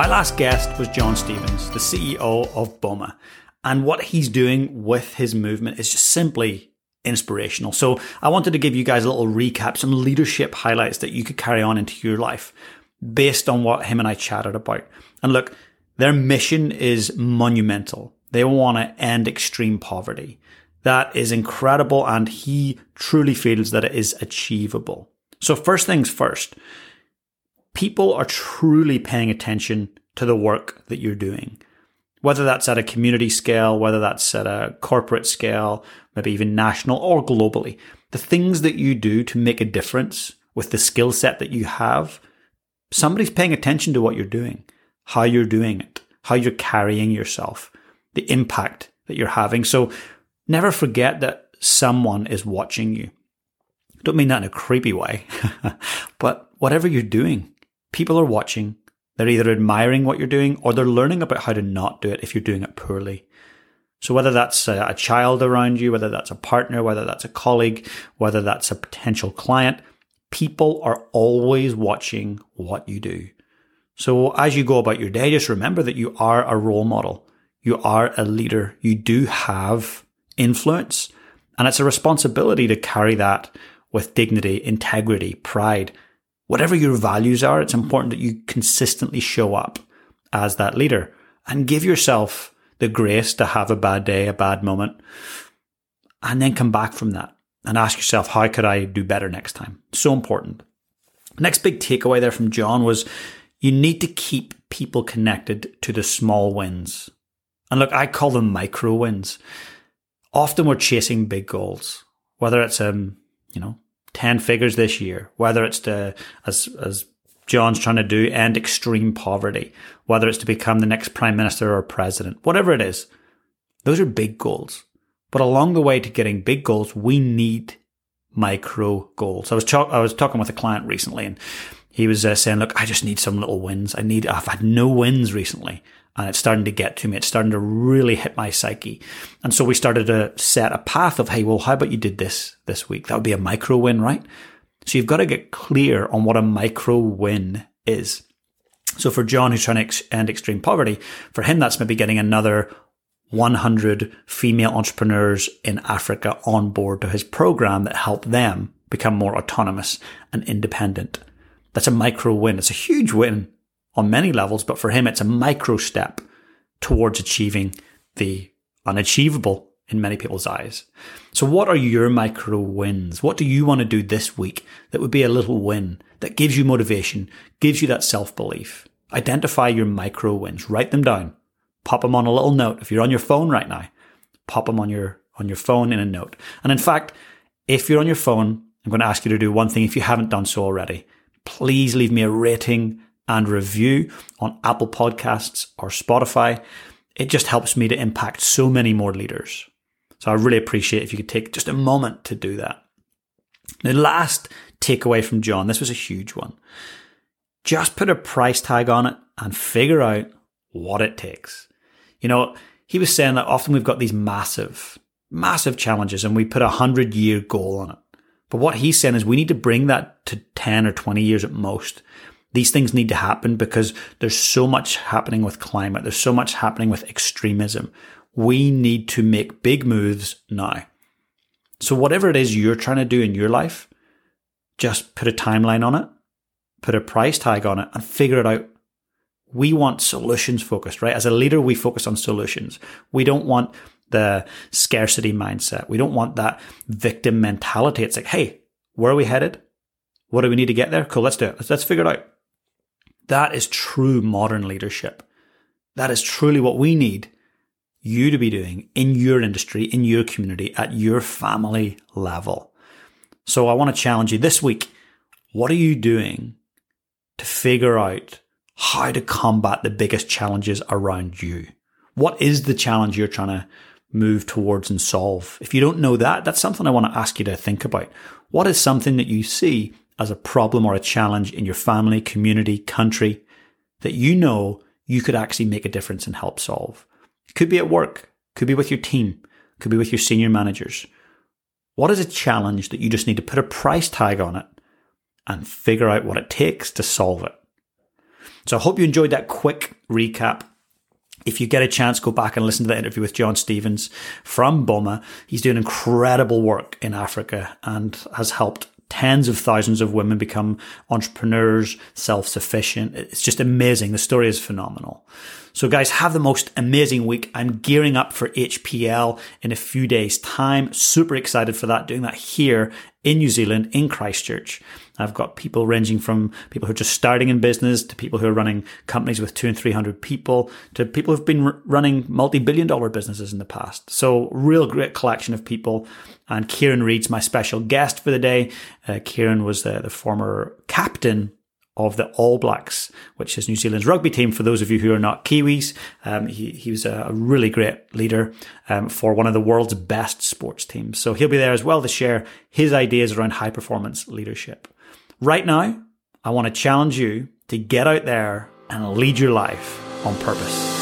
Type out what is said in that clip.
My last guest was John Stevens, the CEO of BOMA. And what he's doing with his movement is just simply inspirational. So I wanted to give you guys a little recap, some leadership highlights that you could carry on into your life based on what him and I chatted about. And look, their mission is monumental. They want to end extreme poverty. That is incredible. And he truly feels that it is achievable. So first things first, people are truly paying attention to the work that you're doing. Whether that's at a community scale, whether that's at a corporate scale, maybe even national or globally, the things that you do to make a difference with the skill set that you have, somebody's paying attention to what you're doing, how you're doing it, how you're carrying yourself, the impact that you're having. So never forget that someone is watching you. I don't mean that in a creepy way, but whatever you're doing, people are watching. They're either admiring what you're doing or they're learning about how to not do it if you're doing it poorly. So whether that's a, a child around you, whether that's a partner, whether that's a colleague, whether that's a potential client, people are always watching what you do. So as you go about your day, just remember that you are a role model. You are a leader. You do have influence and it's a responsibility to carry that with dignity, integrity, pride, whatever your values are, it's important that you consistently show up as that leader and give yourself the grace to have a bad day, a bad moment, and then come back from that and ask yourself, how could I do better next time? So important. Next big takeaway there from John was you need to keep people connected to the small wins. And look, I call them micro wins. Often we're chasing big goals, whether it's, um, you know, 10 figures this year, whether it's to, as, as John's trying to do, end extreme poverty, whether it's to become the next prime minister or president, whatever it is. Those are big goals. But along the way to getting big goals, we need micro goals. I was, I was talking with a client recently and he was uh, saying, look, I just need some little wins. I need, I've had no wins recently and it's starting to get to me. It's starting to really hit my psyche. And so we started to set a path of, hey, well, how about you did this this week? That would be a micro win, right? So you've got to get clear on what a micro win is. So for John, who's trying to end extreme poverty, for him, that's maybe getting another 100 female entrepreneurs in Africa on board to his program that help them become more autonomous and independent. That's a micro win. It's a huge win on many levels, but for him, it's a micro step towards achieving the unachievable in many people's eyes. So what are your micro wins? What do you want to do this week that would be a little win that gives you motivation, gives you that self belief? Identify your micro wins, write them down, pop them on a little note. If you're on your phone right now, pop them on your, on your phone in a note. And in fact, if you're on your phone, I'm going to ask you to do one thing if you haven't done so already. Please leave me a rating and review on Apple Podcasts or Spotify. It just helps me to impact so many more leaders. So I really appreciate if you could take just a moment to do that. The last takeaway from John, this was a huge one. Just put a price tag on it and figure out what it takes. You know, he was saying that often we've got these massive, massive challenges and we put a hundred year goal on it. But what he's saying is we need to bring that to 10 or 20 years at most. These things need to happen because there's so much happening with climate. There's so much happening with extremism. We need to make big moves now. So whatever it is you're trying to do in your life, just put a timeline on it, put a price tag on it and figure it out. We want solutions focused, right? As a leader, we focus on solutions. We don't want the scarcity mindset. We don't want that victim mentality. It's like, hey, where are we headed? What do we need to get there? Cool, let's do it. Let's, let's figure it out. That is true modern leadership. That is truly what we need you to be doing in your industry, in your community, at your family level. So I want to challenge you this week. What are you doing to figure out how to combat the biggest challenges around you? What is the challenge you're trying to move towards and solve? If you don't know that, that's something I want to ask you to think about. What is something that you see as a problem or a challenge in your family, community, country that you know you could actually make a difference and help solve. It could be at work, could be with your team, could be with your senior managers. What is a challenge that you just need to put a price tag on it and figure out what it takes to solve it? So I hope you enjoyed that quick recap. If you get a chance, go back and listen to the interview with John Stevens from BOMA. He's doing incredible work in Africa and has helped tens of thousands of women become entrepreneurs, self sufficient. It's just amazing. The story is phenomenal. So, guys, have the most amazing week. I'm gearing up for HPL in a few days' time. Super excited for that, doing that here in New Zealand, in Christchurch. I've got people ranging from people who are just starting in business to people who are running companies with two and 300 people to people who've been running multi billion dollar businesses in the past. So, real great collection of people. And Kieran Read's my special guest for the day. Uh, Kieran was the, the former captain of the All Blacks, which is New Zealand's rugby team. For those of you who are not Kiwis, um, he, he was a, really great leader um, for one of the world's best sports teams. So he'll be there as well to share his ideas around high performance leadership. Right now, I want to challenge you to get out there and lead your life on purpose.